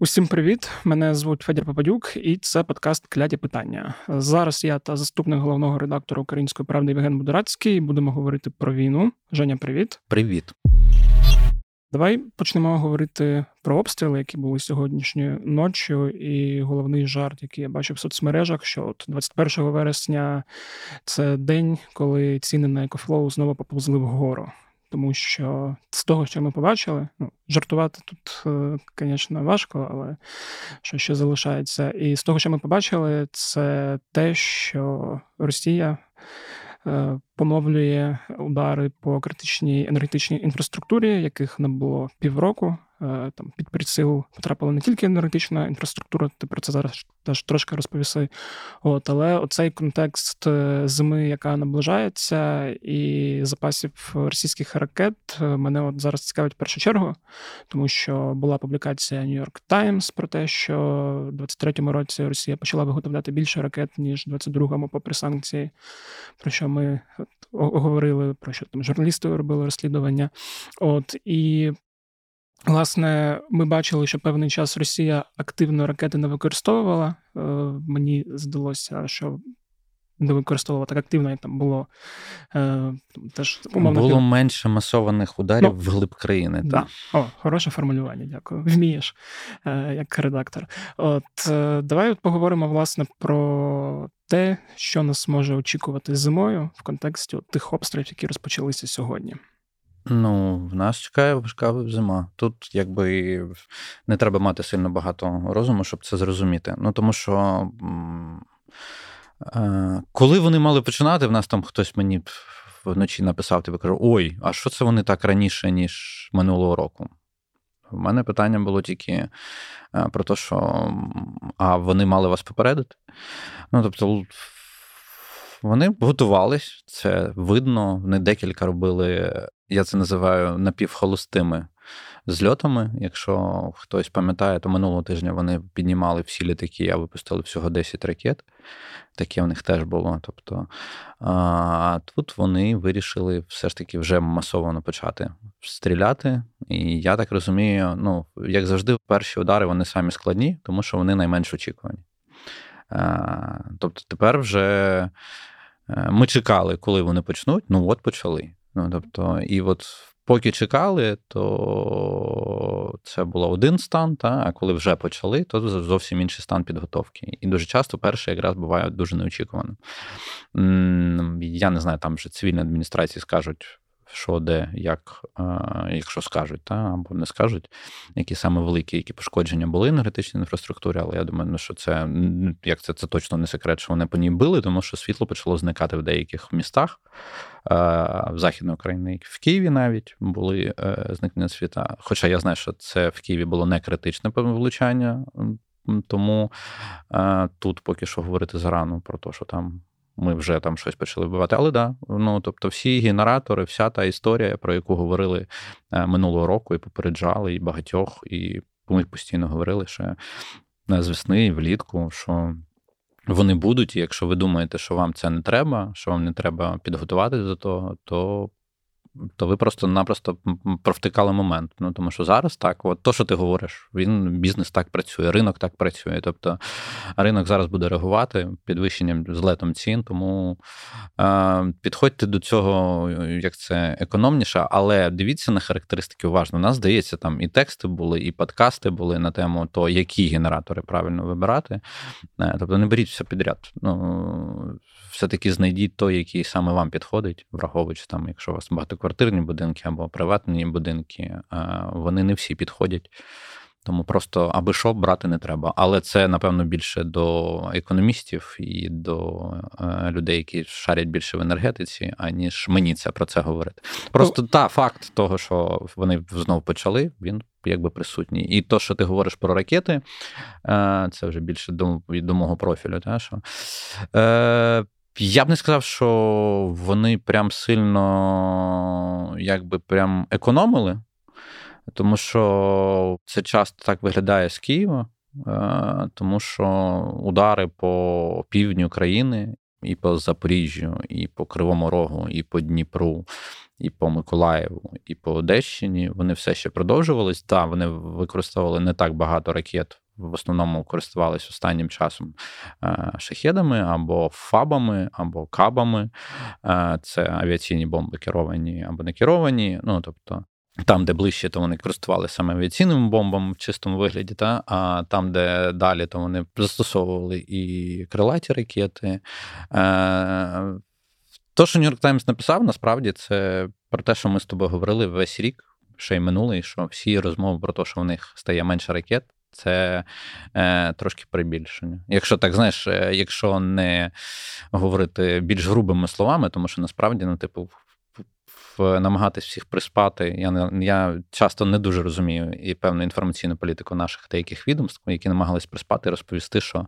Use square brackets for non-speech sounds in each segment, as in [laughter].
Усім привіт! Мене звуть Федір Попадюк, і це подкаст Кляті питання. Зараз я та заступник головного редактора Української правди Євген Будерацький будемо говорити про війну. Женя, привіт. Привіт. Давай почнемо говорити про обстріли, які були сьогоднішньої ночі. І головний жарт, який я бачив в соцмережах, що от 21 вересня це день, коли ціни на EcoFlow знову поповзли вгору тому що з того, що ми побачили, ну, жартувати тут, звісно, е, важко, але що ще залишається. І з того, що ми побачили, це те, що Росія Поновлює помовлює удари по критичній енергетичній інфраструктурі, яких не було півроку. Е, там під приціл потрапила не тільки енергетична інфраструктура, ти про це зараз теж трошки розповіси. От, Але оцей контекст е, зими, яка наближається, і запасів російських ракет е, мене от зараз цікавить в першу чергу, тому що була публікація New York Times про те, що в 23-му році Росія почала виготовляти більше ракет, ніж в 22-му, попри санкції, про що ми говорили, про що там журналісти робили розслідування. От і Власне, ми бачили, що певний час Росія активно ракети не використовувала. Е, мені здалося, що не використовувала так активно, як там було е, теж умовно. Було менше масованих ударів ну, вглиб країни. Да. О, хороше формулювання, дякую. Вмієш, е, як редактор. От давай от поговоримо власне про те, що нас може очікувати зимою в контексті тих обстрілів, які розпочалися сьогодні. Ну, в нас чекає важка зима. Тут якби не треба мати сильно багато розуму, щоб це зрозуміти. Ну тому що е, коли вони мали починати, в нас там хтось мені вночі написав, тебе кажу: ой, а що це вони так раніше, ніж минулого року? У мене питання було тільки е, про те, що а вони мали вас попередити. Ну, тобто, вони готувались, це видно. Вони декілька робили я це називаю напівхолостими зльотами. Якщо хтось пам'ятає, то минулого тижня вони піднімали всі літаки, а випустили всього 10 ракет. Таке в них теж було. Тобто, А тут вони вирішили все ж таки вже масово почати стріляти. І я так розумію, ну, як завжди, перші удари вони самі складні, тому що вони найменш очікувані. Тобто тепер вже е, ми чекали, коли вони почнуть. Ну от почали. Ну, тобто, і от поки чекали, то це було один стан, та, а коли вже почали, то зовсім інший стан підготовки. І дуже часто перший якраз буває дуже неочікувано. Я не знаю, там вже цивільні адміністрації скажуть що де, як, якщо скажуть, та, або не скажуть, які саме великі, які пошкодження були енергетичній інфраструктурі, але я думаю, ну, що це як це, це точно не секрет, що вони по ній били, тому що світло почало зникати в деяких містах в Західній Україні, в Києві навіть були е, зникнення світа. Хоча я знаю, що це в Києві було не критичне влучання. Тому е, тут поки що говорити зарано про те, що там ми вже там щось почали вбивати. Але да, ну тобто, всі генератори, вся та історія, про яку говорили е, минулого року, і попереджали, і багатьох, і ми постійно говорили, ще з весни і влітку, що. Вони будуть, і якщо ви думаєте, що вам це не треба, що вам не треба підготуватися до того, то то ви просто-напросто провтикали момент. Ну тому що зараз так, от то, що ти говориш, він бізнес так працює, ринок так працює. Тобто ринок зараз буде реагувати підвищенням злетом цін, тому е, підходьте до цього, як це економніше, але дивіться на характеристики уважно. У нас здається, там і тексти були, і подкасти були на тему то, які генератори правильно вибирати. Е, тобто не беріть все підряд. Ну, Все-таки знайдіть той, який саме вам підходить, враховуючи там, якщо у вас багато багатоквартирні будинки або приватні будинки, вони не всі підходять. Тому просто аби що брати не треба. Але це, напевно, більше до економістів і до е, людей, які шарять більше в енергетиці, аніж мені це про це говорити. Просто ну, та факт того, що вони знову почали, він якби присутній. І то, що ти говориш про ракети, е, це вже більше до до мого профілю. Та, що, е, я б не сказав, що вони прям сильно якби прям економили, тому що це часто так виглядає з Києва, е, тому що удари по півдню країни, і по Запоріжжю, і по Кривому Рогу, і по Дніпру, і по Миколаєву, і по Одещині вони все ще продовжувались. Так, вони використовували не так багато ракет. В основному користувалися останнім часом е, шахедами або фабами, або кабами. Е, це авіаційні бомби керовані або не керовані. Ну тобто там, де ближче, то вони користувалися саме авіаційними бомбами в чистому вигляді, та? а там, де далі, то вони застосовували і крилаті ракети. Е, то, що Нью-Йорк Таймс написав, насправді це про те, що ми з тобою говорили весь рік, ще й минулий, що всі розмови про те, що в них стає менше ракет. Це е, трошки перебільшення. Якщо так знаєш, е, якщо не говорити більш грубими словами, тому що насправді, ну, типу, намагатись всіх приспати. Я не я часто не дуже розумію і певну інформаційну політику наших деяких відомств, які намагались приспати розповісти, що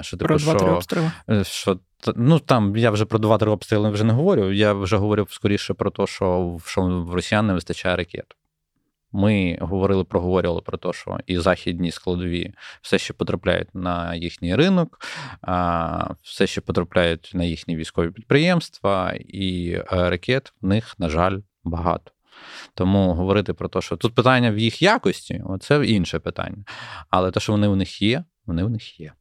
що типу, про що, обстріли. Е, що Ну там я вже про два-три обстріли вже не говорю. Я вже говорив скоріше про те, що що в росіян не вистачає ракет. Ми говорили, проговорювали про те, що і західні складові все ще потрапляють на їхній ринок, все ще потрапляють на їхні військові підприємства, і е, ракет в них, на жаль, багато. Тому говорити про те, що тут питання в їх якості, це інше питання. Але те, що вони в них є, вони в них є.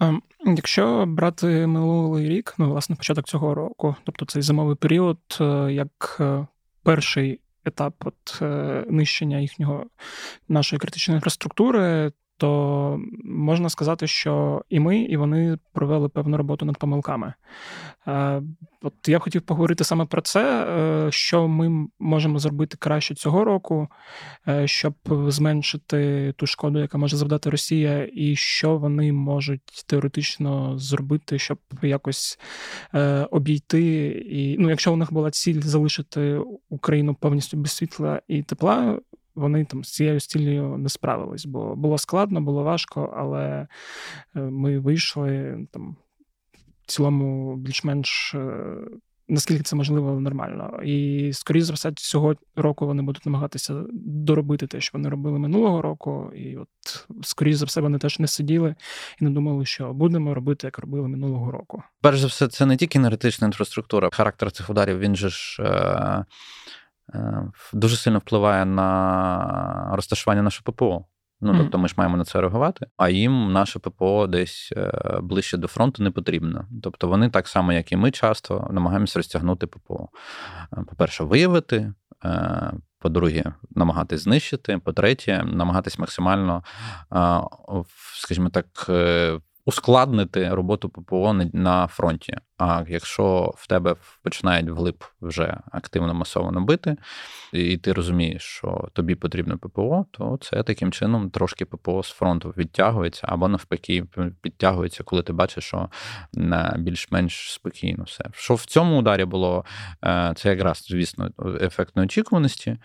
Ем, якщо брати минулий рік, ну власне початок цього року, тобто цей зимовий період, е, як е, перший етап от, е, нищення їхнього нашої критичної інфраструктури, то можна сказати, що і ми, і вони провели певну роботу над помилками. Е, от я хотів поговорити саме про це, е, що ми можемо зробити краще цього року, е, щоб зменшити ту шкоду, яка може завдати Росія, і що вони можуть теоретично зробити, щоб якось обійти. І ну, якщо у них була ціль залишити Україну повністю без світла і тепла вони там з цією стіллю не справились, бо було складно, було важко, але е, ми вийшли там в цілому більш-менш. Е, наскільки це можливо нормально, і скоріше за все, цього року вони будуть намагатися доробити те, що вони робили минулого року, і от скоріше за все, вони теж не сиділи і не думали, що будемо робити, як робили минулого року. Перш за все, це не тільки енергетична інфраструктура, характер цих ударів він же ж. Е- дуже сильно впливає на розташування нашого ППО. Ну, тобто ми ж маємо на це реагувати, а їм наше ППО десь е, ближче до фронту не потрібно. Тобто вони так само, як і ми, часто намагаємося розтягнути ППО. Е, по-перше, виявити. По-друге, намагатись знищити. По-третє, намагатись максимально, скажімо так, ускладнити роботу ППО на фронті. А якщо в тебе починають вглиб вже активно масово бити, і ти розумієш, що тобі потрібно ППО, то це таким чином трошки ППО з фронту відтягується, або навпаки, підтягується, коли ти бачиш, що більш-менш спокійно все. Що в цьому ударі було, е, це якраз, звісно, ефект неочікуваності. Е,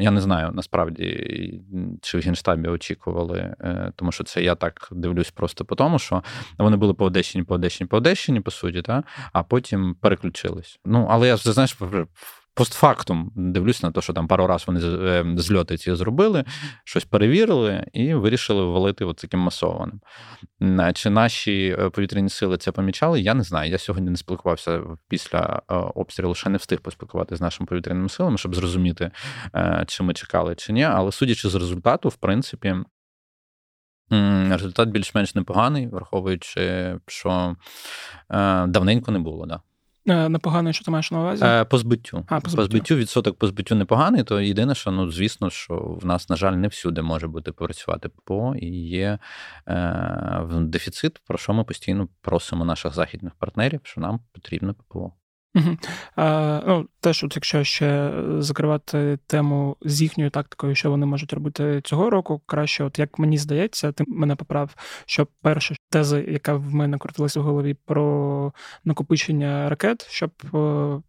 я не знаю насправді, чи в Генштабі очікували, е, тому що це я так дивлюсь просто по тому, що вони були по Одещині, по Одещині, по Одещині, по суті, та? а потім переключились. Ну, але я знаєш, постфактум дивлюсь на те, що там пару разів вони е, зльоти ці зробили, щось перевірили і вирішили ввалити от таким масованим. Чи наші е, повітряні сили це помічали? Я не знаю. Я сьогодні не спілкувався після е, обстрілу, ще не встиг поспілкуватися з нашими повітряними силами, щоб зрозуміти, чи ми чекали, чи ні. Але судячи з результату, в принципі. Результат більш-менш непоганий, враховуючи, що давненько не було, да. Е, непоганий, що ти маєш на увазі? Е, по збиттю. А, по збиттю. По збиттю відсоток по збиттю непоганий, то єдине, що ну, звісно, що в нас, на жаль, не всюди може бути працювати ППО, і є е, дефіцит, про що ми постійно просимо наших західних партнерів, що нам потрібно ППО. Ну, Теж, от якщо ще закривати тему з їхньою тактикою, що вони можуть робити цього року, краще, от як мені здається, ти мене поправ, що перша теза, яка в мене крутилася в голові про накопичення ракет, щоб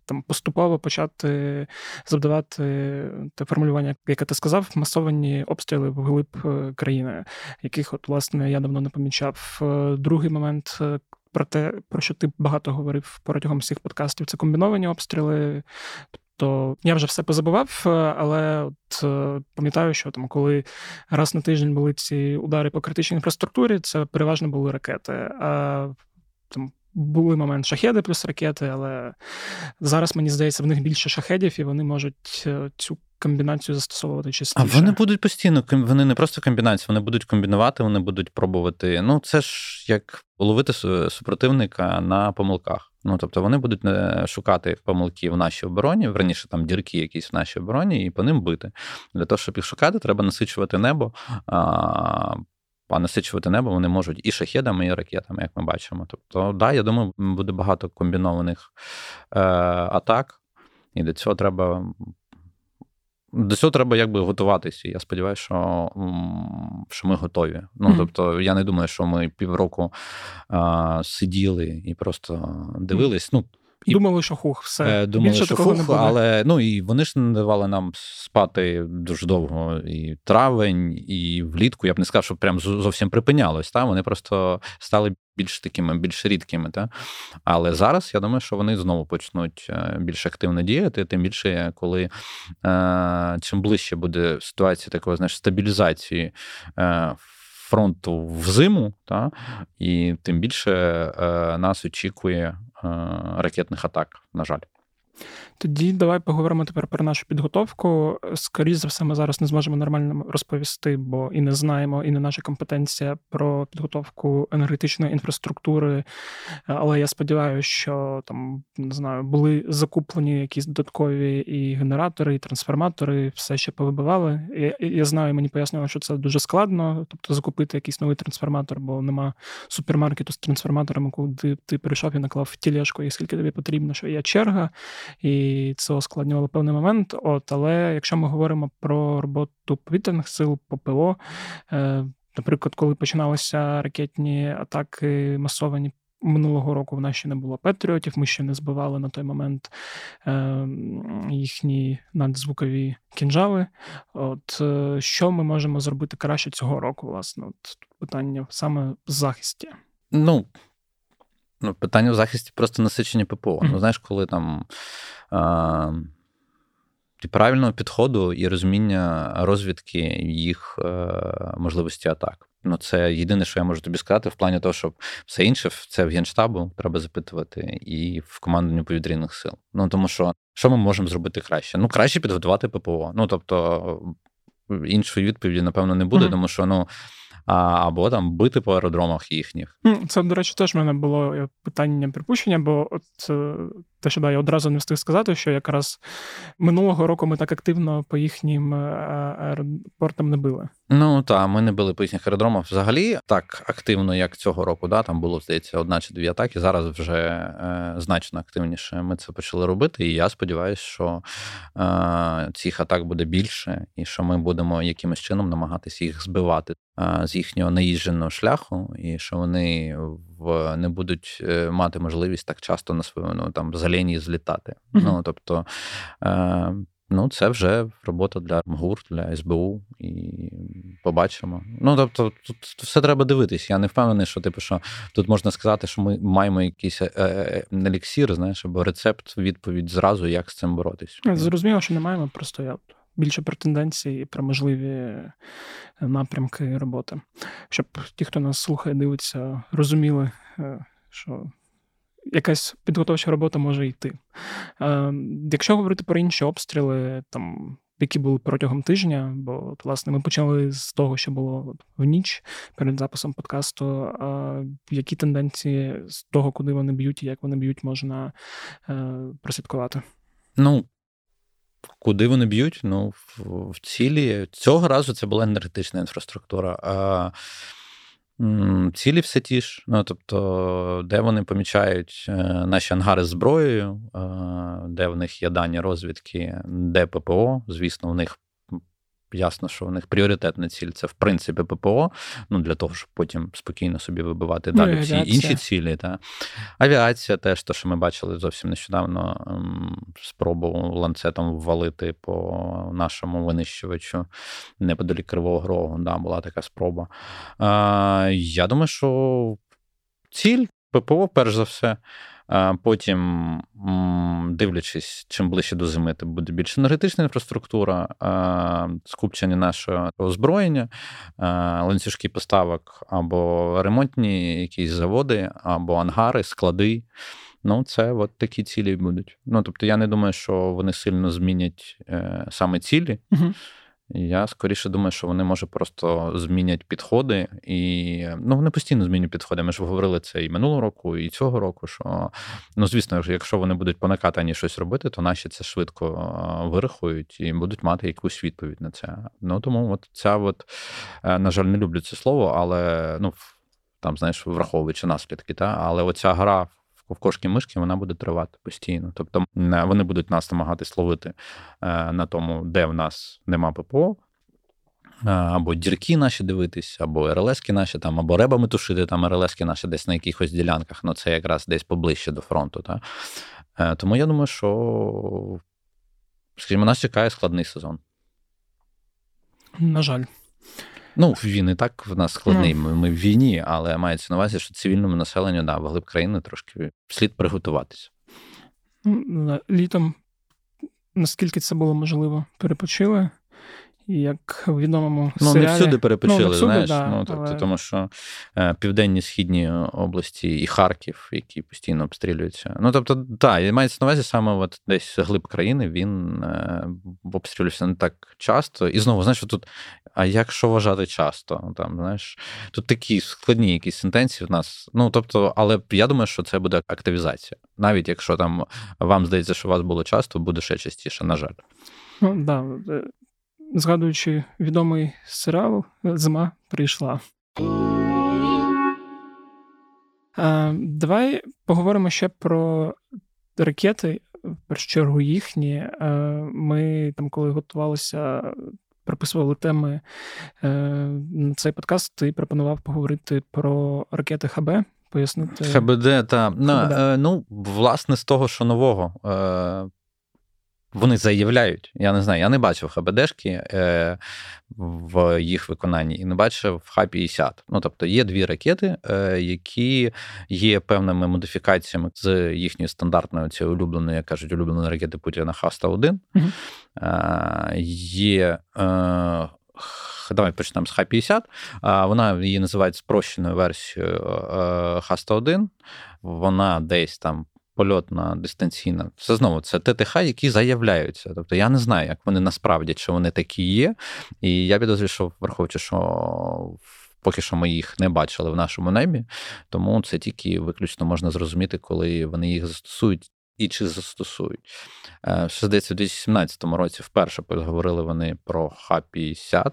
там поступово почати завдавати те формулювання, яке ти сказав, масовані обстріли вглиб е, країни, яких, от, власне, я давно не помічав. Е, другий момент, е, про те, про що ти багато говорив протягом всіх подкастів, це комбіновані обстріли. Тобто я вже все позабував, е, але от е, пам'ятаю, що там, коли раз на тиждень були ці удари по критичній інфраструктурі, це переважно були ракети. А там були момент шахеди плюс ракети, але зараз мені здається, в них більше шахедів, і вони можуть е, цю комбінацію застосовувати частіше. А вони будуть постійно, вони не просто комбінації, вони будуть комбінувати, вони будуть пробувати. Ну, це ж як ловити супротивника на помилках. Ну, тобто вони будуть шукати помилки в нашій обороні, раніше там дірки якісь в нашій обороні, і по ним бити. Для того, щоб їх шукати, треба насичувати небо. А, а насичувати небо вони можуть і шахедами, і ракетами, як ми бачимо. Тобто, да, я думаю, буде багато комбінованих е, атак, і до цього треба до цього треба якби готуватися. Я сподіваюся, що що ми готові. Ну, тобто, я не думаю, що ми півроку а, сиділи і просто дивились. Ну, і Думали, що хух, все. Е, думали, Більше що такого хух, не буде. але ну і вони ж не давали нам спати дуже довго і травень, і влітку. Я б не сказав, що прям зовсім припинялось. Та? Вони просто стали більш такими, більш рідкими. Та? Але зараз я думаю, що вони знову почнуть е, більш активно діяти, тим більше, коли е, чим ближче буде ситуація такої знаєш, стабілізації. Е, Фронту в зиму, та, і тим більше е, нас очікує Е, ракетних атак, на жаль. Тоді давай поговоримо тепер про нашу підготовку. Скоріше за все, ми зараз не зможемо нормально розповісти, бо і не знаємо, і не наша компетенція про підготовку енергетичної інфраструктури. Але я сподіваюся, що там не знаю, були закуплені якісь додаткові і генератори, і трансформатори, все ще повибивали. Я, я знаю, мені пояснювали, що це дуже складно, тобто закупити якийсь новий трансформатор, бо нема супермаркету з трансформаторами, куди ти прийшов і наклав тілешку, і скільки тобі потрібно, що є черга. І це ускладнювало певний момент. От, Але якщо ми говоримо про роботу повітряних сил, ППО, е, наприклад, коли починалися ракетні атаки масовані. Минулого року в нас ще не було Петріотів, ми ще не збивали на той момент е, їхні надзвукові кінжали. От е, Що ми можемо зробити краще цього року, власне? От Питання саме в захисті. Ну, Ну, питання в захисті просто насичення ППО. Mm-hmm. Ну, знаєш, коли там а, правильного підходу і розуміння розвідки їх е, можливості атак. Ну, це єдине, що я можу тобі сказати, в плані того, щоб все інше це в Генштабу треба запитувати і в командуванні повітряних сил. Ну тому що що ми можемо зробити краще? Ну, краще підготувати ППО. Ну тобто іншої відповіді, напевно, не буде, mm-hmm. тому що ну або там бити по аеродромах їхніх. Це, до речі, теж в мене було питання припущення, бо от е, те, що да, я одразу не встиг сказати, що якраз минулого року ми так активно по їхнім е, аеропортам не били. Ну так, ми не били по їхніх аеродромах взагалі так активно, як цього року. Да, Там було, здається, одна чи дві атаки. Зараз вже е, значно активніше ми це почали робити. І я сподіваюся, що е, цих атак буде більше, і що ми будемо якимось чином намагатися їх збивати е, з їхнього наїждженого шляху, і що вони в не будуть е, мати можливість так часто на своєму там зелені злітати. Mm-hmm. Ну тобто. Е, Ну, це вже робота для МГУР, для СБУ, і побачимо. Ну, тобто, тут все треба дивитись. Я не впевнений, що типу, що тут можна сказати, що ми маємо якийсь е, е, еліксір, знаєш, або рецепт, відповідь зразу, як з цим боротись. Зрозуміло, що не маємо, просто я більше про тенденції і про можливі напрямки роботи. Щоб ті, хто нас слухає, дивиться, розуміли, що якась підготовча робота може йти. Е, Якщо говорити про інші обстріли, там. Які були протягом тижня, бо от, власне ми почали з того, що було в ніч перед записом подкасту. А, Які тенденції з того, куди вони б'ють і як вони б'ють, можна е, прослідкувати? Ну куди вони б'ють? Ну в, в цілі цього разу це була енергетична інфраструктура. А Цілі все ті ж, ну тобто, де вони помічають е, наші ангари з зброєю, де в них є дані розвідки, де ППО. Звісно, в них Ясно, що у них пріоритетна ціль це в принципі ППО, ну для того, щоб потім спокійно собі вибивати далі ну, всі інші цілі. Та. Авіація теж, то, що ми бачили зовсім нещодавно ем, спробу ланцетом ввалити по нашому винищувачу неподалік Кривого Рогу. Да, була така спроба. А, Я думаю, що ціль ППО, перш за все. Потім, дивлячись, чим ближче до зими, то буде більш енергетична інфраструктура, скупчення нашого озброєння, ланцюжки поставок або ремонтні якісь заводи, або ангари, склади. Ну, це от такі цілі будуть. Ну, тобто, я не думаю, що вони сильно змінять е, саме цілі. Угу. Я скоріше думаю, що вони може просто змінять підходи, і ну вони постійно змінюють підходи. Ми ж говорили це і минулого року, і цього року. Що ну звісно, якщо вони будуть по накатані щось робити, то наші це швидко вирахують і будуть мати якусь відповідь на це. Ну тому, от ця от е, на жаль, не люблю це слово, але ну там знаєш, враховуючи наслідки, та але оця гра в кошки мишки вона буде тривати постійно. Тобто вони будуть нас намагатись ловити е, на тому, де в нас нема ППО. Е, або дірки наші дивитись, або РЛСки наші, там, або ребами тушити, там РЛСки наші десь на якихось ділянках, ну це якраз десь поближче до фронту. Та? Е, тому я думаю, що, скажімо, нас чекає складний сезон. На жаль. Ну, він і так в нас складний. Ми, ми в війні, але мається на увазі, що цивільному населенню да, вглиб країни трошки слід приготуватися. Ну, літом, наскільки це було можливо, перепочили як в відомому ну, серіалі. не всюди перепочили, ну, всюди, знаєш. Да, ну, тобто, але... Тому що е, південні східні області і Харків, які постійно обстрілюються. Ну, тобто, так, і мається на увазі саме от десь глиб країни, він е, обстрілювався не так часто. І знову, знаєш, тут, а як що вважати часто? Там, знаєш, Тут такі складні якісь сентенції в нас. Ну, тобто, але я думаю, що це буде активізація. Навіть якщо там вам здається, що у вас було часто, буде ще частіше, на жаль. Ну, да, е, згадуючи відомий серіал, зима прийшла. Давай поговоримо ще про ракети, в першу чергу їхні. Ми там, коли готувалися, приписували теми е, на цей подкаст, ти пропонував поговорити про ракети ХБ. Пояснити. ХБД, та ХБД. ну, власне, з того, що нового е, вони заявляють, я не знаю, я не бачив ХБДшки е, в їх виконанні і не бачив Х-50. Ну, тобто є дві ракети, е, які є певними модифікаціями з їхньої стандартної цієї улюбленої, як кажуть, улюбленої ракети Путіна Х-101. Угу. Е, є. Е, Давай почнемо з Х-50. Вона її називають спрощеною версією е, Х-101. Вона десь там польотна дистанційна. Це знову це ТТХ, які заявляються. Тобто я не знаю, як вони насправді чи вони такі є. І я підозрюю, що враховуючи, що. Поки що ми їх не бачили в нашому небі, тому це тільки виключно можна зрозуміти, коли вони їх застосують і чи застосують. Е, ще здається, у 2017 році вперше поговорили вони про Х-50,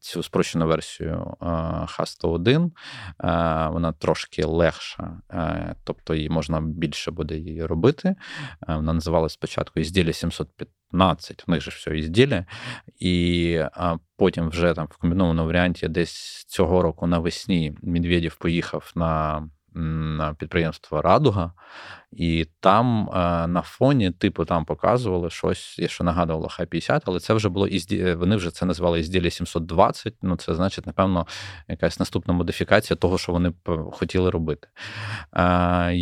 цю спрощену версію е, Х-101. Е, вона трошки легша, тобто її можна більше буде її робити. Вона називалась спочатку ізділля 715, в них же все ізділля. І потім вже там в комбінованому варіанті десь цього року навесні Медведєв поїхав на підприємство Радуга, і там е, на фоні, типу, там показували щось, що нагадувало Х-50, але це вже було ізді... вони вже це назвали ізділля 720. Ну, це значить, напевно, якась наступна модифікація того, що вони хотіли робити. Е,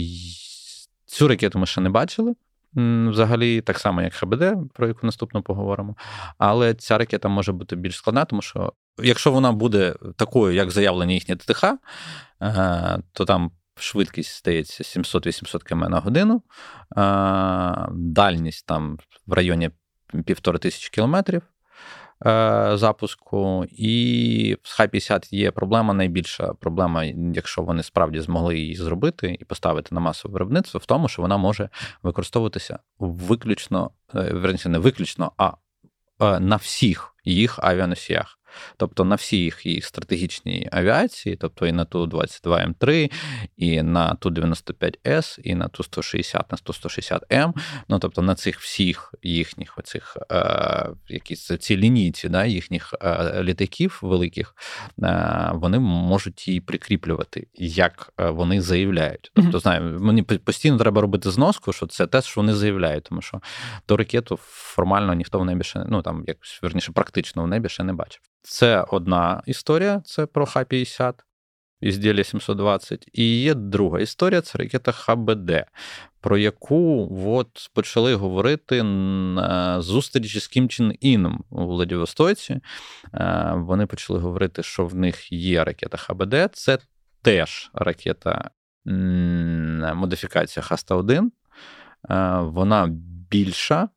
цю ракету ми ще не бачили. Взагалі, так само, як ХБД, про яку наступно поговоримо. Але ця ракета може бути більш складна, тому що якщо вона буде такою, як заявлені їхні ТТХ, е, то там швидкість стається 700-800 км на годину, дальність там в районі півтори тисячі кілометрів. Е, запуску, і в Х-50 є проблема. Найбільша проблема, якщо вони справді змогли її зробити і поставити на масове виробництво, в тому, що вона може використовуватися виключно, е, верніше, не виключно, а е, на всіх їх авіаносіях. Тобто на всі їх їх стратегічні авіації, тобто і на Ту-22М3, і на Ту-95С, і на Ту-160, на Ту-160М. Ну тобто на цих всіх їхніх оцих е, якісь ці лінійці, да, їхніх е, літаків великих, е, вони можуть її прикріплювати, як е, вони заявляють. Тобто, знаю, мені постійно треба робити зноску, що це те, що вони заявляють, тому що ту ракету формально ніхто в небі ще ну там якось верніше практично в небі ще не бачив. Це одна історія, це про Х-50. ізділля 720. І є друга історія це ракета ХБД, про яку от почали говорити на зустрічі з Кім Чен Іном у Владивостоці. Е, вони почали говорити, що в них є ракета ХБД. Це теж ракета модифікація Хаста-1. Е, вона більша, е,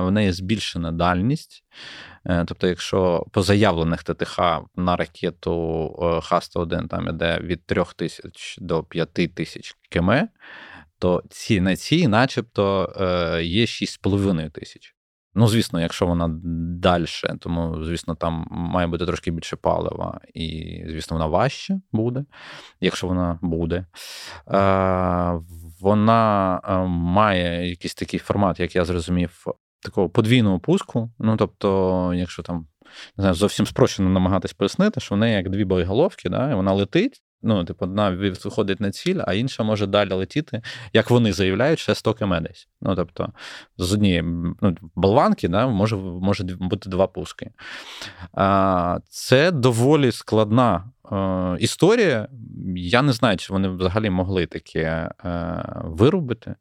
в неї збільшена дальність. Е, тобто, якщо по заявлених ТТХ на ракету Хаста-1 там іде від 3 тисяч до 5 тисяч км, то ці на цій, начебто, є 6,5 тисяч. Ну, звісно, якщо вона далі, тому, звісно, там має бути трошки більше палива, і, звісно, вона важче буде, якщо вона буде. Е, Вона е, має якийсь такий формат, як я зрозумів, такого подвійного пуску. Ну, тобто, якщо там не знаю, зовсім спрощено намагатись пояснити, що в неї як дві боєголовки, да, і вона летить. Ну, типу, одна виходить на ціль, а інша може далі летіти, як вони заявляють, ще 100 км десь. Ну, тобто, з однієї ну, болванки да, може може бути два пуски. А, Це доволі складна е, історія. Я не знаю, чи вони взагалі могли таке е, виробити.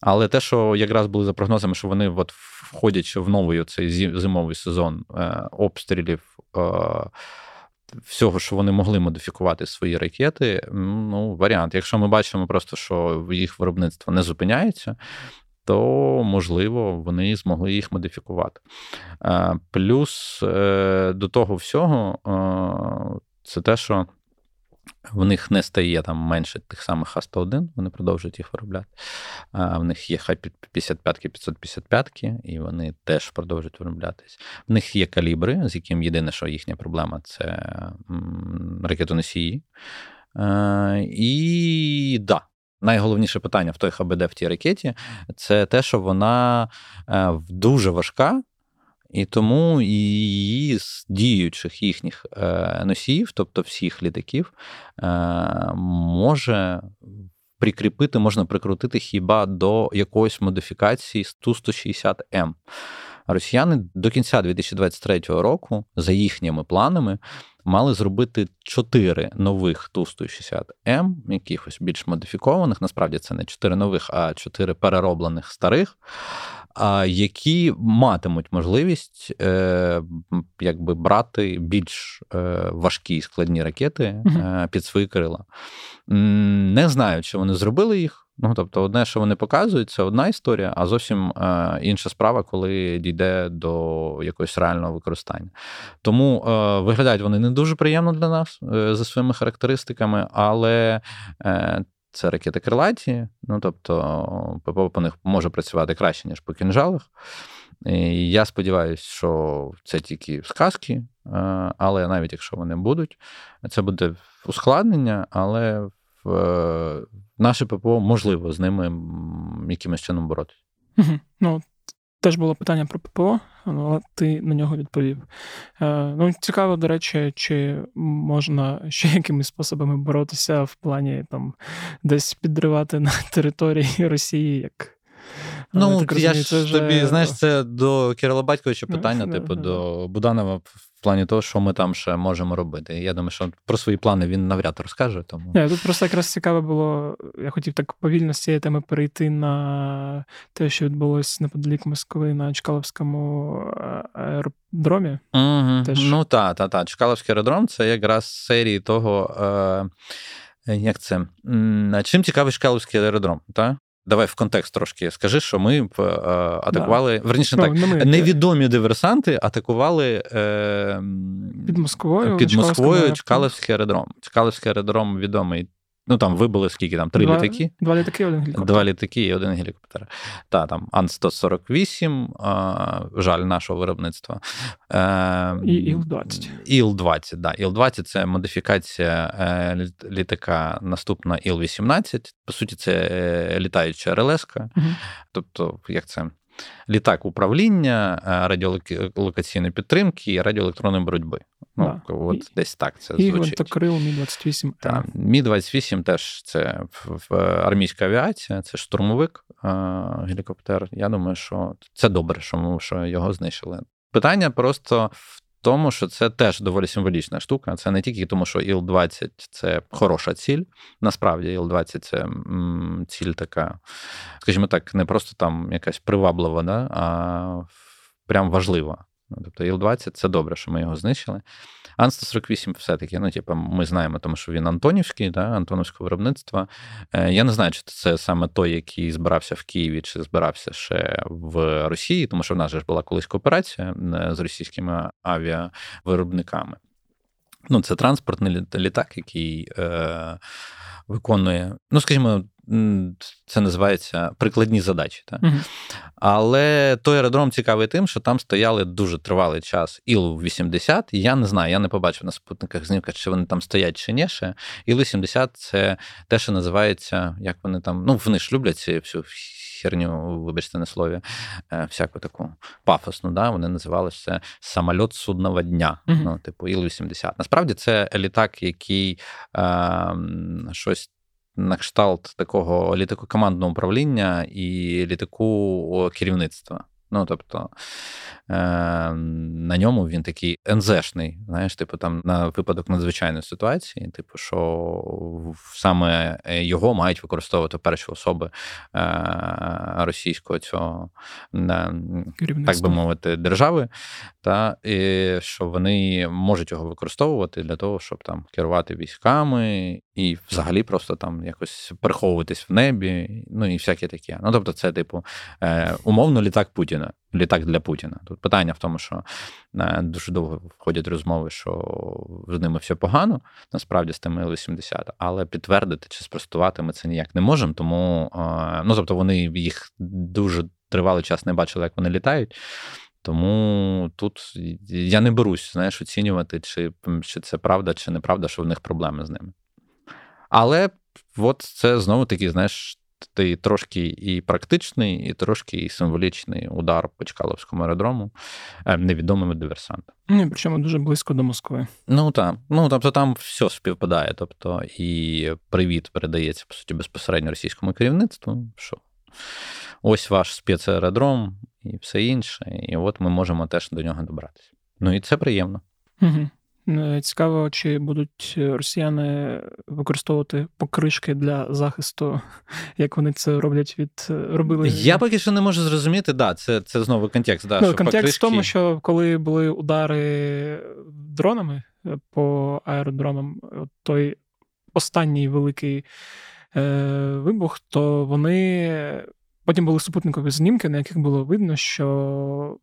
Але те, що якраз були за прогнозами, що вони, от, входячи в новий цей зимовий сезон е, обстрілів. Е, всього, що вони могли модифікувати свої ракети, ну, варіант. Якщо ми бачимо просто, що їх виробництво не зупиняється, то можливо вони змогли їх модифікувати. Плюс е, до того всього, це те, що в них не стає там менше тих самих Х-101, вони продовжують їх виробляти. А В них є хай 55-ки, 555-ки, і вони теж продовжують вироблятись. В них є калібри, з яким єдине, що їхня проблема це ракетоносії. І да, найголовніше питання в той ХБД в тій ракеті це те, що вона е, дуже важка. І тому її з діючих їхніх е, носіїв, тобто всіх літаків, е, може прикріпити, можна прикрутити хіба до якоїсь модифікації Ту-160М. Росіяни до кінця 2023 року, за їхніми планами, мали зробити чотири нових Ту-160М, якихось більш модифікованих. Насправді це не чотири нових, а чотири перероблених старих які матимуть можливість е, якби брати більш е, важкі складні ракети uh під свої крила. Не знаю, чи вони зробили їх. Ну, тобто, одне, що вони показують, це одна історія, а зовсім е, інша справа, коли дійде до якогось реального використання. Тому е, виглядають вони не дуже приємно для нас е, за своїми характеристиками, але це ракети крилаті, ну тобто ППО по них може працювати краще, ніж по кінжалах. І Я сподіваюся, що це тільки сказки, е, але навіть якщо вони будуть, це буде ускладнення, але в е, наше ППО можливо з ними якимось чином боротися. Ну, Теж було питання про ППО, але ти на нього відповів. Е, ну, Цікаво, до речі, чи можна ще якимись способами боротися в плані там десь підривати на території [laughs] Росії, як. Ну, так я розумію, ж вже... тобі, знаєш, це до Кирила Батьковича питання, типу, до Буданова плані того, що ми там ще можемо робити. Я думаю, що про свої плани він навряд розкаже. Тому Не, тут просто якраз цікаво було. Я хотів так повільно з цієї теми перейти на те, що відбулось неподалік Москви на Чкаловському аеродромі. Угу. Теж... Ну так, так, так. Чкаловський аеродром це якраз серії того. Е... Як це? Чим цікавий Чкаловський аеродром? так? Давай в контекст трошки скажи, що ми е, атакували. Да. Верніше, ну, так, не ми. невідомі диверсанти атакували е, під Москвою під Москвою Чкаловський аеродром. Чкаловський аеродром відомий Ну там вибили скільки там? Три два, літаки? Два літаки, один гелікоптер. Два літаки і один гелікоптер. Та, там Ан-148, жаль, нашого виробництва. Е, І Іл-20. Іл-20, да. Іл-20 це модифікація е, літака наступна Іл-18. По суті, це е, літаюча РЛС. Угу. Тобто, як це? Літак управління, е, радіолокаційної підтримки і радіоелектронної боротьби. Ну, да. от і, Десь так це і звучить. гвинтокрил Мі-28. Так, Мі-28 теж це армійська авіація, це штурмовик, е, гелікоптер. Я думаю, що це добре, що ми що його знищили. Питання просто в тому, що це теж доволі символічна штука. Це не тільки тому, що Іл-20 це хороша ціль. Насправді, Іл-20 це ціль така, скажімо так, не просто там якась приваблива, да, а прям важлива. Ну, тобто Іл-20 це добре, що ми його знищили. Ан-148 все-таки, ну, типу, ми знаємо, тому що він Антонівський, да, Антоновського виробництва. Е, я не знаю, чи це саме той, який збирався в Києві, чи збирався ще в Росії, тому що в нас же ж була колись кооперація е, з російськими авіавиробниками. Ну, це транспортний літак, який е, виконує, ну, скажімо, це називається прикладні задачі. Так? Угу. Але той аеродром цікавий тим, що там стояли дуже тривалий час Іл-80. І я не знаю, я не побачив на спутниках знімках, чи вони там стоять чи ні ще. Іл-80 це те, що називається, як вони там, ну, вони ж люблять ці всю херню, вибачте, на слові, е, всяку таку пафосну. Да? Вони називалися самольот судного дня, uh ну, типу Іл-80. Насправді це літак, який е, щось на кшталт такого літакокомандного управління і літаку керівництва. Ну, тобто е, на ньому він такий НЗшний, знаєш, типу, там на випадок надзвичайної ситуації, типу, що саме його мають використовувати перші особи е, російського цього, так би мовити, держави, та і що вони можуть його використовувати для того, щоб там керувати військами і взагалі просто там якось переховуватись в небі, ну і всяке таке. Ну, тобто, це, типу, е, умовно літак Путіна літак для Путіна. Тут питання в тому, що е, дуже довго входять розмови, що з ними все погано, насправді з тими Л-80, але підтвердити чи спростувати ми це ніяк не можемо. Тому е, ну тобто вони їх дуже тривалий час не бачили, як вони літають. Тому тут я не берусь, знаєш, оцінювати, чи, чи це правда, чи неправда, що в них проблеми з ними. Але от це знову таки, знаєш, ти трошки і практичний, і трошки і символічний удар по Чкаловському аеродрому е, невідомими диверсантами. Ні, Причому дуже близько до Москви. Ну так. Ну тобто там все співпадає. Тобто, і привіт передається по суті безпосередньо російському керівництву. що Ось ваш спецаеродром і все інше. І от ми можемо теж до нього добратися. Ну і це приємно. Угу. Е, цікаво, чи будуть росіяни використовувати покришки для захисту, [laughs] як вони це роблять від е, робили. Я поки що не можу зрозуміти, да, це це знову контекст. Да, ну, що Контекст покришки... в тому, що коли були удари дронами е, по аеродромам, той останній великий е, вибух, то вони потім були супутникові знімки, на яких було видно, що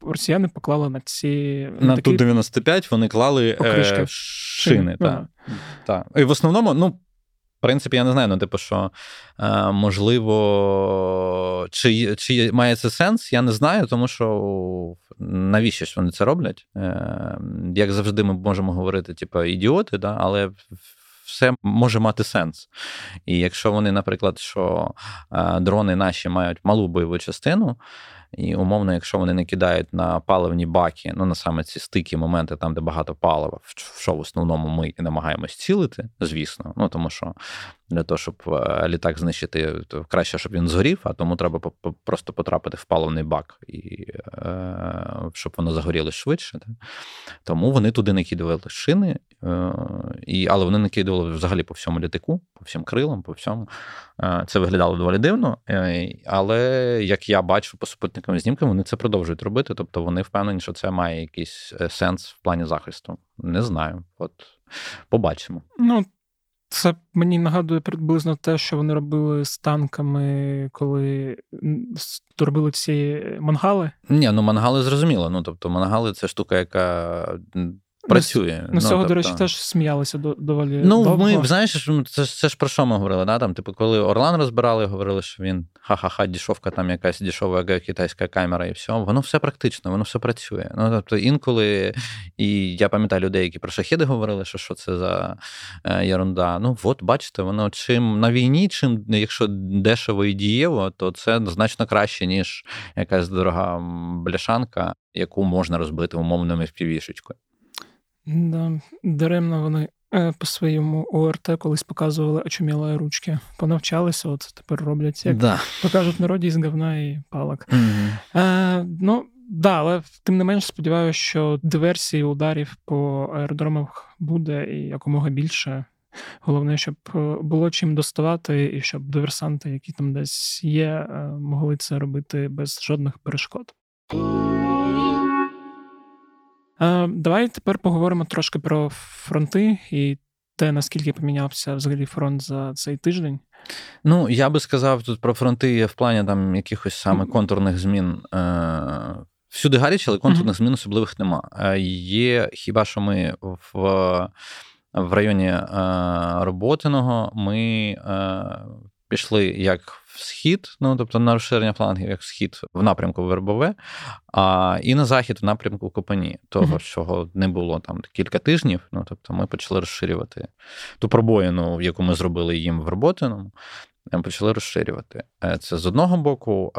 росіяни поклали на ці на такі... ту 95 вони клали е, шини. Так. Та. І в основному, ну. В принципі, я не знаю, ну, типу, що е, можливо, чи чи має це сенс, я не знаю, тому що навіщо ж вони це роблять? Е, Як завжди, ми можемо говорити, типу, ідіоти, да? але все може мати сенс. І якщо вони, наприклад, що е, дрони наші мають малу бойову частину. І умовно, якщо вони не кидають на паливні баки, ну на саме ці стикі моменти, там, де багато палива, в що в основному ми і намагаємось цілити, звісно. Ну тому що для того, щоб е, літак знищити, то краще, щоб він згорів, а тому треба просто потрапити в паливний бак, і е, щоб воно загоріло швидше. Тому вони туди накидували шини, е, і, але вони накидували взагалі по всьому літаку, по всім крилам, по всьому. Це виглядало доволі дивно. Але як я бачу по супутникам знімкам, вони це продовжують робити. Тобто вони впевнені, що це має якийсь сенс в плані захисту. Не знаю. От побачимо. Ну, це мені нагадує приблизно те, що вони робили з танками, коли робили ці мангали. Ні, ну мангали зрозуміло. Ну тобто, мангали це штука, яка працює. Ну, з цього, тобто... до речі, теж сміялися доволі. Ну, довго. ми знаєш, це це ж про що ми говорили? Да? Там, Типу, коли Орлан розбирали, говорили, що він ха-ха-ха, дішовка, там якась дішова китайська камера, і все. Воно все практично, воно все працює. Ну, тобто, інколи, і я пам'ятаю людей, які про шахіди говорили, що що це за е, ерунда. Ну, от бачите, воно чим на війні, чим якщо дешево і дієво, то це значно краще, ніж якась дорога бляшанка, яку можна розбити умовними впівішечкою. Да, Даремно вони е, по своєму ОРТ колись показували очумілої ручки. Понавчалися, от тепер роблять як да. покажуть народі з говна і палок. Угу. Е, Ну, да, але тим не менш сподіваюся, що диверсії ударів по аеродромах буде і якомога більше. Головне, щоб е, було чим доставати, і щоб диверсанти, які там десь є, е, могли це робити без жодних перешкод. Давай тепер поговоримо трошки про фронти і те, наскільки помінявся взагалі фронт за цей тиждень. Ну, я би сказав, тут про фронти в плані там якихось саме контурних змін. Е, всюди гаряче, але контурних змін особливих нема. Е, є хіба що ми в в районі е, Роботиного ми пішли як в схід, ну тобто на розширення флангів, як в схід в напрямку Вербове, а і на захід в напрямку Копані, того, mm-hmm. чого не було там кілька тижнів. Ну тобто, ми почали розширювати ту пробоїну, яку ми зробили їм в Роботиному. Почали розширювати. Е, це з одного боку,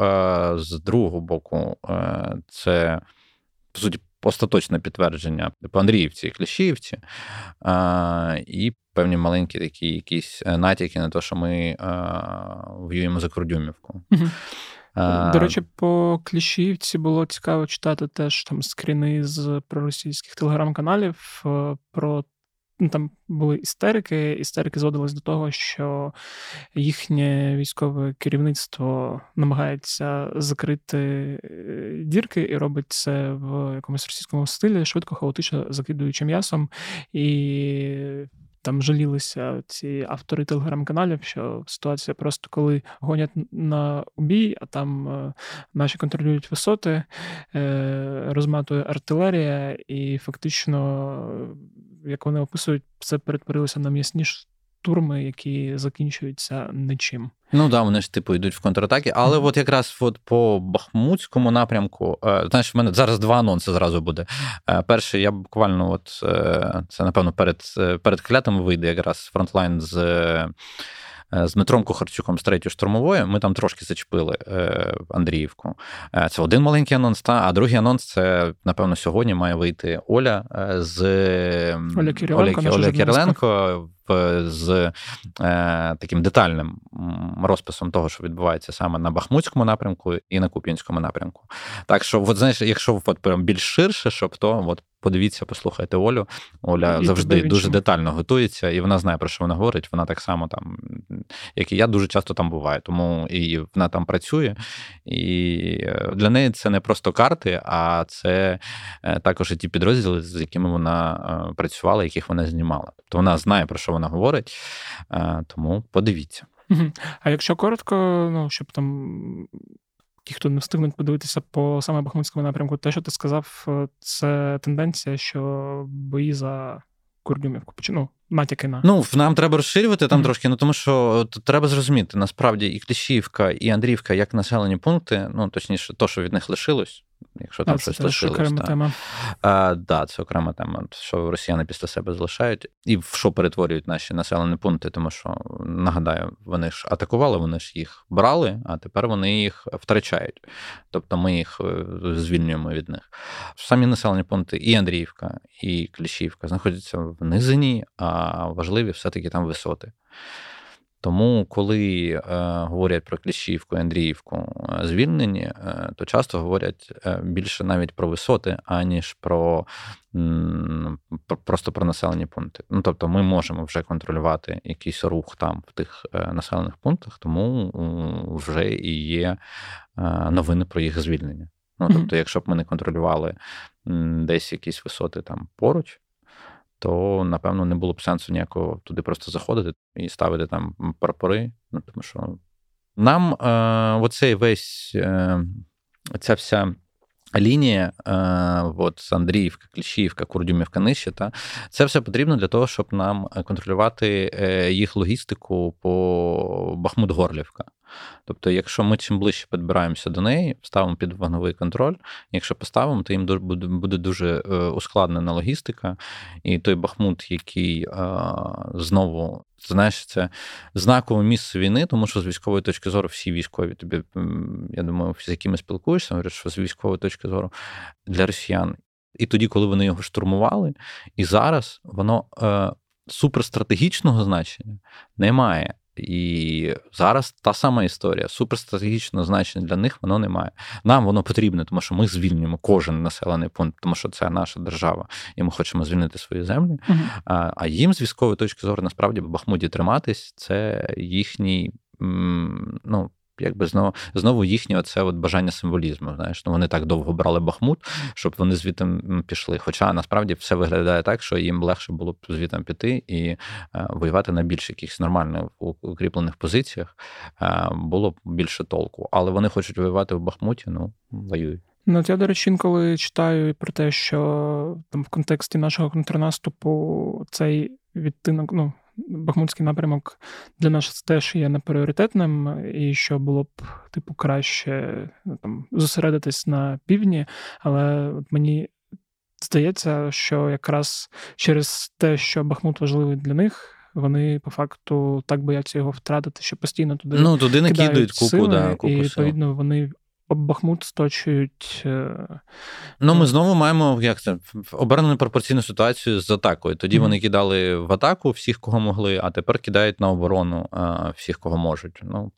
з другого боку, е, це по суті остаточне підтвердження по Андріївці і Кліщіївці, і певні маленькі такі якісь е, натяки на те, що ми воюємо за Кордюмівку. До речі, по Кліщіївці було цікаво читати теж там скріни з проросійських телеграм-каналів про ну, там були істерики. Істерики зводились до того, що їхнє військове керівництво намагається закрити е, дірки і робить це в якомусь російському стилі, швидко, хаотично закидуючи м'ясом. І там жалілися ці автори телеграм-каналів, що ситуація просто коли гонять на убій, а там е, наші контролюють висоти, е, розматує артилерія, і фактично, як вони описують, це перетворилося на м'ясні штурми, які закінчуються нічим. Ну да, вони ж типу йдуть в контратаки, але mm-hmm. от якраз от по Бахмутському напрямку, е, знаєш, в мене зараз два анонси зразу буде. Е, перший, я буквально, от е, це напевно перед перед клятами вийде якраз фронтлайн з з Дмитром Кухарчуком з третьої штурмової. Ми там трошки зачепили е, Андріївку. Е, це один маленький анонс, та а другий анонс це, напевно, сьогодні має вийти Оля з Оля Кириленко, Оля, Оля Кириленко з е, таким детальним розписом того, що відбувається саме на Бахмутському напрямку і на Куп'янському напрямку. Так що, от знаєш, якщо от прям більш ширше, щоб то от подивіться, послухайте Олю. Оля і завжди дуже детально готується, і вона знає, про що вона говорить. Вона так само там, як і я, дуже часто там буваю. Тому і вона там працює. І е, для неї це не просто карти, а це е, також і ті підрозділи, з якими вона е, працювала, яких вона знімала. Тобто вона знає, про що вона говорить, тому подивіться. А якщо коротко, ну щоб там ті, хто не встигнуть подивитися по саме Бахмутському напрямку, те, що ти сказав, е, це тенденція, що бої за Курдюмівку почну. натяки на. Ну, нам треба розширювати там mm-hmm. трошки, ну тому що треба зрозуміти, насправді і Кліщівка, і Андрівка як населені пункти, ну точніше, то, що від них лишилось, якщо там а, щось це лишилось. Це окрема тема. А, да, це окрема тема, що росіяни після себе залишають, і в що перетворюють наші населені пункти, тому що нагадаю, вони ж атакували, вони ж їх брали, а тепер вони їх втрачають. Тобто ми їх е, звільнюємо від них. Самі населені пункти, і Андріївка, і Кліщівка знаходяться в низині, а важливі все-таки там висоти. Тому, коли е, говорять про Кліщівку і Андріївку е, звільнені, е, то часто говорять е, більше навіть про висоти, аніж про м, просто про населені пункти. Ну тобто, ми можемо вже контролювати якийсь рух там в тих е, населених пунктах, тому вже і є е, новини про їх звільнення. Ну тобто, якщо б ми не контролювали десь якісь висоти там поруч то напевно не було б сенсу ніякого туди просто заходити і ставити там прапори. Ну, Тому що нам е, оцей весь е, ця вся. Лінія, е, от Андріївка, Кліщівка, Курдюмівка нижче, та це все потрібно для того, щоб нам контролювати е, їх логістику по Бахмут-Горлівка. Тобто, якщо ми чим ближче підбираємося до неї, ставимо під вогновий контроль. Якщо поставимо, то їм буде дуже е, ускладнена логістика. І той Бахмут, який знову, знаєш, це знакове місце війни, тому що з військової точки зору всі військові тобі, я думаю, з якими спілкуєшся, говорять, що з військової точки зору для росіян. І тоді, коли вони його штурмували, і зараз воно е, суперстратегічного значення немає І зараз та сама історія. Суперстратегічного значення для них воно немає. Нам воно потрібне, тому що ми звільнюємо кожен населений пункт, тому що це наша держава, і ми хочемо звільнити свою землю. Uh-huh. А, а їм з військової точки зору насправді в Бахмуті триматись це їхній. Ну, якби знову знову їхнє оце от бажання символізму. Знаєш, ну вони так довго брали Бахмут, щоб вони звідти пішли. Хоча насправді все виглядає так, що їм легше було б звідти піти і е, воювати на більш якихось нормальних укріплених позиціях е, було б більше толку. Але вони хочуть воювати в Бахмуті, ну воюють. Ну, я, до речі, інколи читаю про те, що там в контексті нашого контрнаступу цей відтинок, ну, Бахмутський напрямок для нас теж є непріоритетним, і що було б, типу, краще там, зосередитись на півдні, але от мені здається, що якраз через те, що Бахмут важливий для них. Вони по факту так бояться його втратити, що постійно туди ну, туди не кидають сили, да, куку і відповідно вони Бахмут сточують. Е, ну, ми знову маємо як це обернену пропорційну ситуацію з атакою. Тоді mm-hmm. вони кидали в атаку всіх, кого могли, а тепер кидають на оборону всіх, кого можуть. Ну,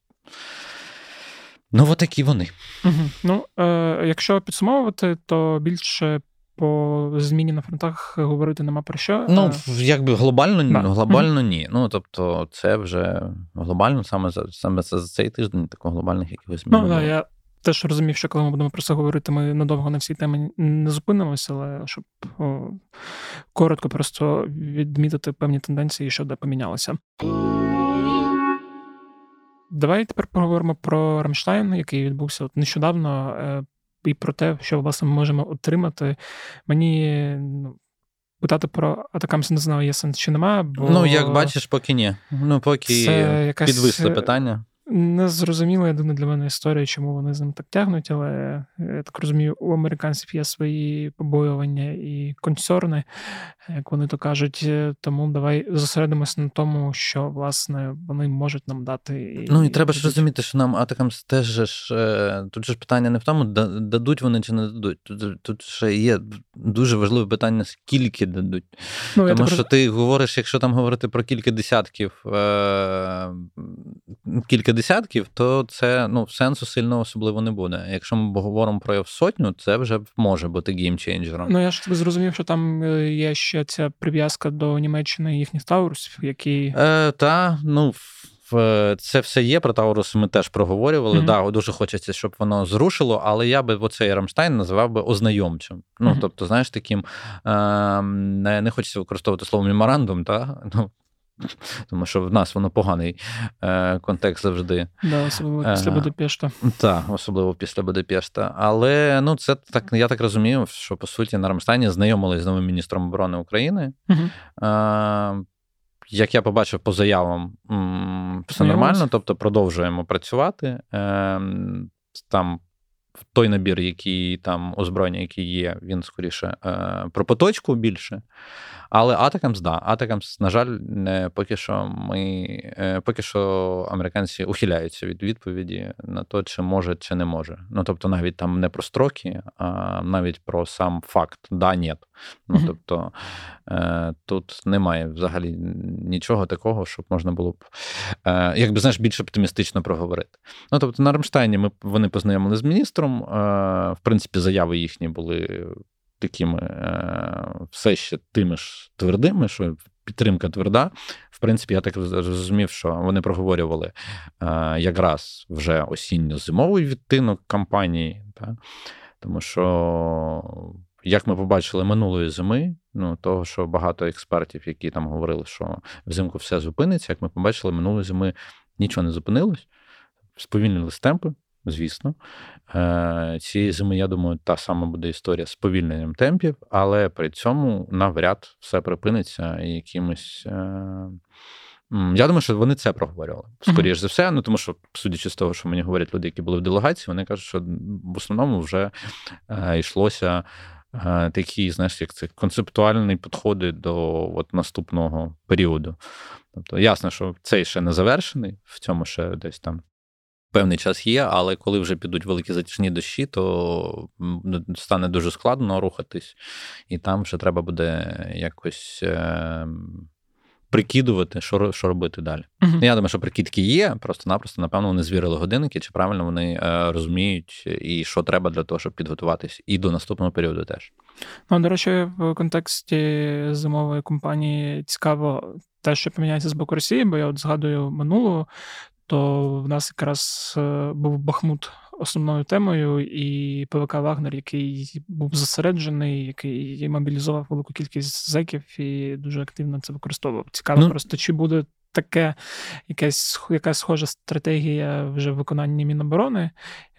ну от такі вони. Угу. Ну, е, Якщо підсумовувати, то більше. По зміні на фронтах говорити нема про що. Ну, якби глобально да. глобально mm-hmm. ні. Ну, тобто, це вже глобально саме за саме за цей тиждень такого глобальних якихось змін. Ну, да, я теж розумів, що коли ми будемо про це говорити, ми надовго на всій темі не зупинимося, але щоб о, коротко просто відмітити певні тенденції, що де помінялося. Давай тепер поговоримо про Рамштайн, який відбувся от нещодавно, е, і про те, що власне ми можемо отримати. Мені ну, питати про Атакамс не знаю, є сенс чи немає. Бо ну, як бачиш, поки ні. Ну, поки це якась... підвисли питання. Незрозуміла, я думаю, для мене історія, чому вони з ним так тягнуть, але я так розумію, у американців є свої побоювання і консерни, як вони то кажуть. Тому давай зосередимося на тому, що власне вони можуть нам дати. Ну і треба ж розуміти, що нам атакам теж ж е, тут же питання не в тому, дадуть вони чи не дадуть. Тут тут ще є дуже важливе питання, скільки дадуть. Ну, Тому що ти говориш, якщо там говорити про кілька десятків, е, кілька десятків, то це ну, сенсу сильно особливо не буде. Якщо ми говоримо про сотню, це вже може бути геймченджером. Ну я ж зрозумів, що там е, є ще ця прив'язка до Німеччини і їхніх Таурусів, які. Е, Та, ну. Це все є, про Тауруси ми теж проговорювали. Mm-hmm. Да, Дуже хочеться, щоб воно зрушило, але я би оцей Рамштайн називав би ознайомчим. Ну, mm-hmm. тобто, знаєш, таким е, не хочеться використовувати слово меморандум, та? Ну, [laughs] тому що в нас воно поганий е, контекст завжди. Да, Особливо після е, Будапешта. Так, особливо після Будапешта. Але ну, це так, я так розумію, що по суті на Рамштайні знайомились з новим міністром оборони України. Угу. Е, як я побачив по заявам, все нормально, тобто продовжуємо працювати. Е, там той набір, який там озброєння, який є, він скоріше е, про поточку більше. Але Атакамс, да, Атакамс, на жаль, не поки що ми е, поки що американці ухиляються від відповіді на те, чи може, чи не може. Ну тобто, навіть там не про строки, а навіть про сам факт да, ні. Ну тобто е, тут немає взагалі нічого такого, щоб можна було б, е, якби знаєш, більш оптимістично проговорити. Ну тобто, на Рамштайні ми вони познайомили з міністром. В принципі, заяви їхні були такими е, все ще тими ж твердими, що підтримка тверда. В принципі, я так зрозумів, що вони проговорювали е, якраз вже осінньо-зимовий відтинок кампанії, та? тому що. Як ми побачили минулої зими, ну того, що багато експертів, які там говорили, що взимку все зупиниться, як ми побачили минулої зими, нічого не зупинилось, сповільнились темпи, звісно. Е, цієї зими, я думаю, та сама буде історія з повільненням темпів, але при цьому навряд все припиниться якимось. Е, я думаю, що вони це проговорювали, скоріш за все. Ну тому що, судячи з того, що мені говорять люди, які були в делегації, вони кажуть, що в основному вже е, йшлося е, такі, знаєш, як це концептуальні підходи до от, наступного періоду. Тобто, ясно, що цей ще не завершений, в цьому ще десь там певний час є, але коли вже підуть великі затяжні дощі, то стане дуже складно рухатись, і там вже треба буде якось. Е, прикидувати, що що робити далі. Uh-huh. Я думаю, що прикидки є, просто-напросто, напевно, вони звірили годинники, чи правильно вони е, розуміють, і що треба для того, щоб підготуватись, і до наступного періоду теж. Ну, до речі, в контексті зимової компанії цікаво те, що поміняється з боку Росії, бо я от згадую минулу, то в нас якраз е, був Бахмут основною темою, і ПВК Вагнер, який був зосереджений, який мобілізував велику кількість зеків і дуже активно це використовував. Цікаво, ну, просто чи буде таке якась якась схожа стратегія вже в виконанні Міноборони,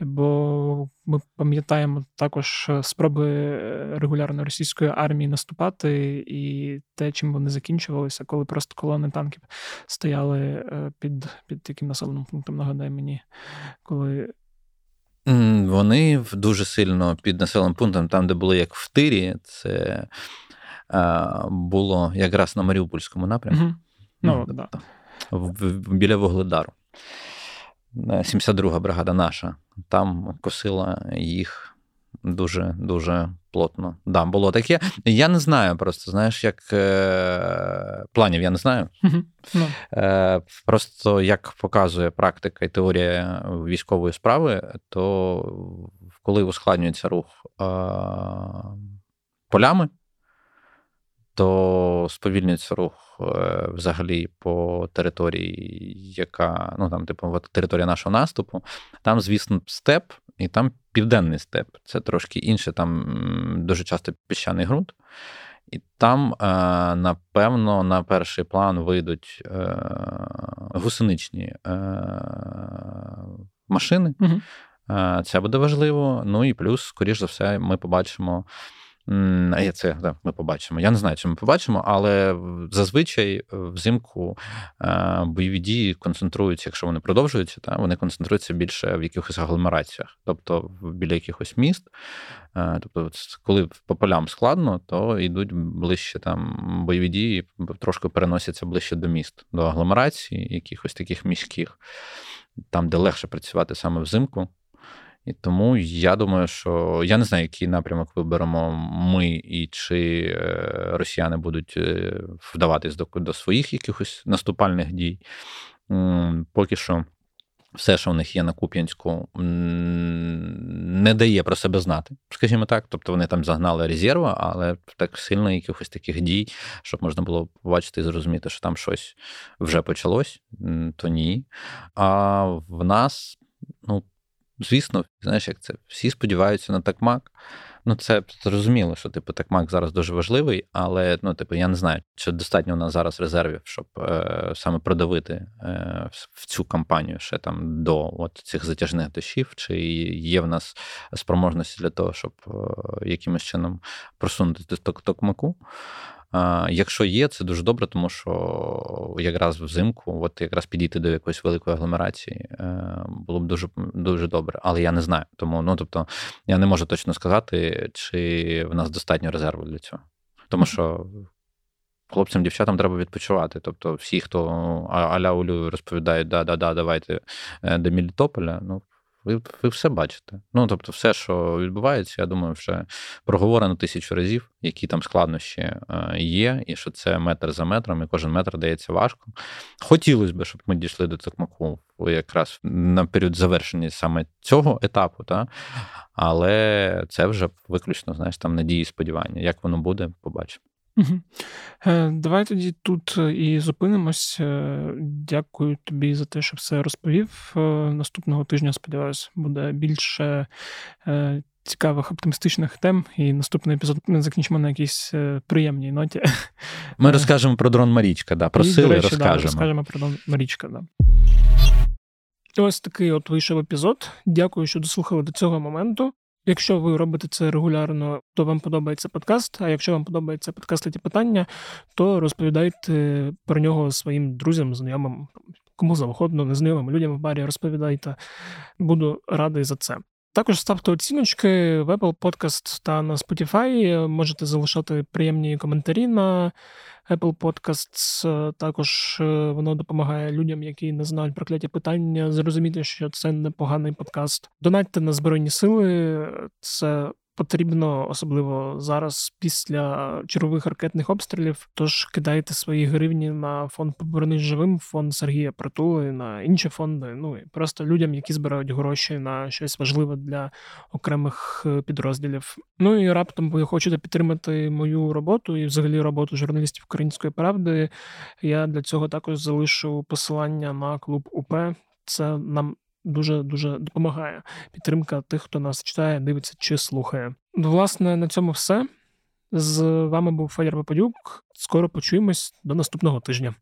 бо ми пам'ятаємо також спроби регулярної російської армії наступати, і те, чим вони закінчувалися, коли просто колони танків стояли е, під під яким населеним пунктом, нагадай мені, коли. Вони дуже сильно під населеним пунктом, там, де були як в Тирі, це було якраз на Маріупольському напрямку. Ну, да. Біля Вугледару. 72-га бригада наша. Там косила їх дуже дуже плотно. Да, було таке. Я не знаю просто, знаєш, як е, планів я не знаю. Ну. Е, Просто як показує практика і теорія військової справи, то коли ускладнюється рух е, полями, то сповільнюється рух е, взагалі по території, яка ну там, типу, територія нашого наступу. Там, звісно, степ, і там південний степ. Це трошки інше, там дуже часто піщаний ґрунт. І там, е, напевно, на перший план вийдуть е, гусеничні машини. Угу. Це буде важливо. Ну і плюс, скоріш за все, ми побачимо. А це да, ми побачимо. Я не знаю, чи ми побачимо, але зазвичай взимку е, бойові дії концентруються, якщо вони продовжуються, та вони концентруються більше в якихось агломераціях, тобто біля якихось міст. Е, тобто, коли по полям складно, то йдуть ближче там бойові дії, трошки переносяться ближче до міст, до агломерації, якихось таких міських, там, де легше працювати саме взимку. І тому я думаю, що я не знаю, який напрямок виберемо ми, і чи е, росіяни будуть е, вдаватись до, до своїх якихось наступальних дій. Поки що. Все, що в них є на Куп'янську, не дає про себе знати, скажімо так. Тобто вони там загнали резерву, але так сильно якихось таких дій, щоб можна було побачити і зрозуміти, що там щось вже почалось, то ні. А в нас, ну, Звісно, знаєш, як це всі сподіваються на такмак. Ну, це зрозуміло, що типу такмак зараз дуже важливий, але ну, типу, я не знаю, чи достатньо у нас зараз резервів, щоб е, саме продавити е, в цю кампанію ще там до от цих затяжних дощів, чи є в нас спроможності для того, щоб е, якимось чином просунути до токмаку. Якщо є, це дуже добре, тому що якраз взимку, от якраз підійти до якоїсь великої агломерації, е, було б дуже дуже добре. Але я не знаю. Тому ну тобто я не можу точно сказати, чи в нас достатньо резерву для цього. Тому що хлопцям, дівчатам треба відпочивати. Тобто, всі, хто аля Улю розповідають, да-да-да, давайте е, до Мелітополя, ну ви ви все бачите. Ну тобто, все, що відбувається, я думаю, вже проговорено тисячу разів, які там складнощі е, є, і що це метр за метром, і кожен метр дається важко. Хотілося б, щоб ми дійшли до Токмаку якраз на період завершення саме цього етапу, та? але це вже виключно, знаєш, там надії і сподівання. Як воно буде, побачимо. Угу. Давай тоді тут е, і зупинимось. Е, дякую тобі за те, що все розповів. Наступного тижня, сподіваюся, буде більше цікавих оптимістичних тем, і наступний епізод ми закінчимо на якійсь приємній ноті. Ми розкажемо про дрон Марічка, да, про і, сили речі, розкажемо. Да, розкажемо про дрон Марічка. Да. Ось такий от вийшов епізод. Дякую, що дослухали до цього моменту. Якщо ви робите це регулярно, то вам подобається подкаст. А якщо вам подобається подкаст ті питання, то розповідайте про нього своїм друзям, знайомим, кому завгодно, незнайомим людям в барі розповідайте. Буду радий за це. Також ставте оціночки в Apple Podcast та на Spotify. Можете залишати приємні коментарі на Apple Podcasts. Також е, воно допомагає людям, які не знають прокляті питання, зрозуміти, що це непоганий подкаст. Донатьте на Збройні Сили, це потрібно, особливо зараз, після чергових ракетних обстрілів. Тож кидайте свої гривні на фонд «Повернись живим, фонд Сергія Притули, на інші фонди. Ну і просто людям, які збирають гроші на щось важливе для окремих е, підрозділів. Ну і раптом ви хочете підтримати мою роботу і взагалі роботу журналістів Української правди. Я для цього також залишу посилання на клуб УП. Це нам дуже дуже допомагає. Підтримка тих, хто нас читає, дивиться чи слухає. Власне, на цьому все. З вами був Федір Попадюк. Скоро почуємось до наступного тижня.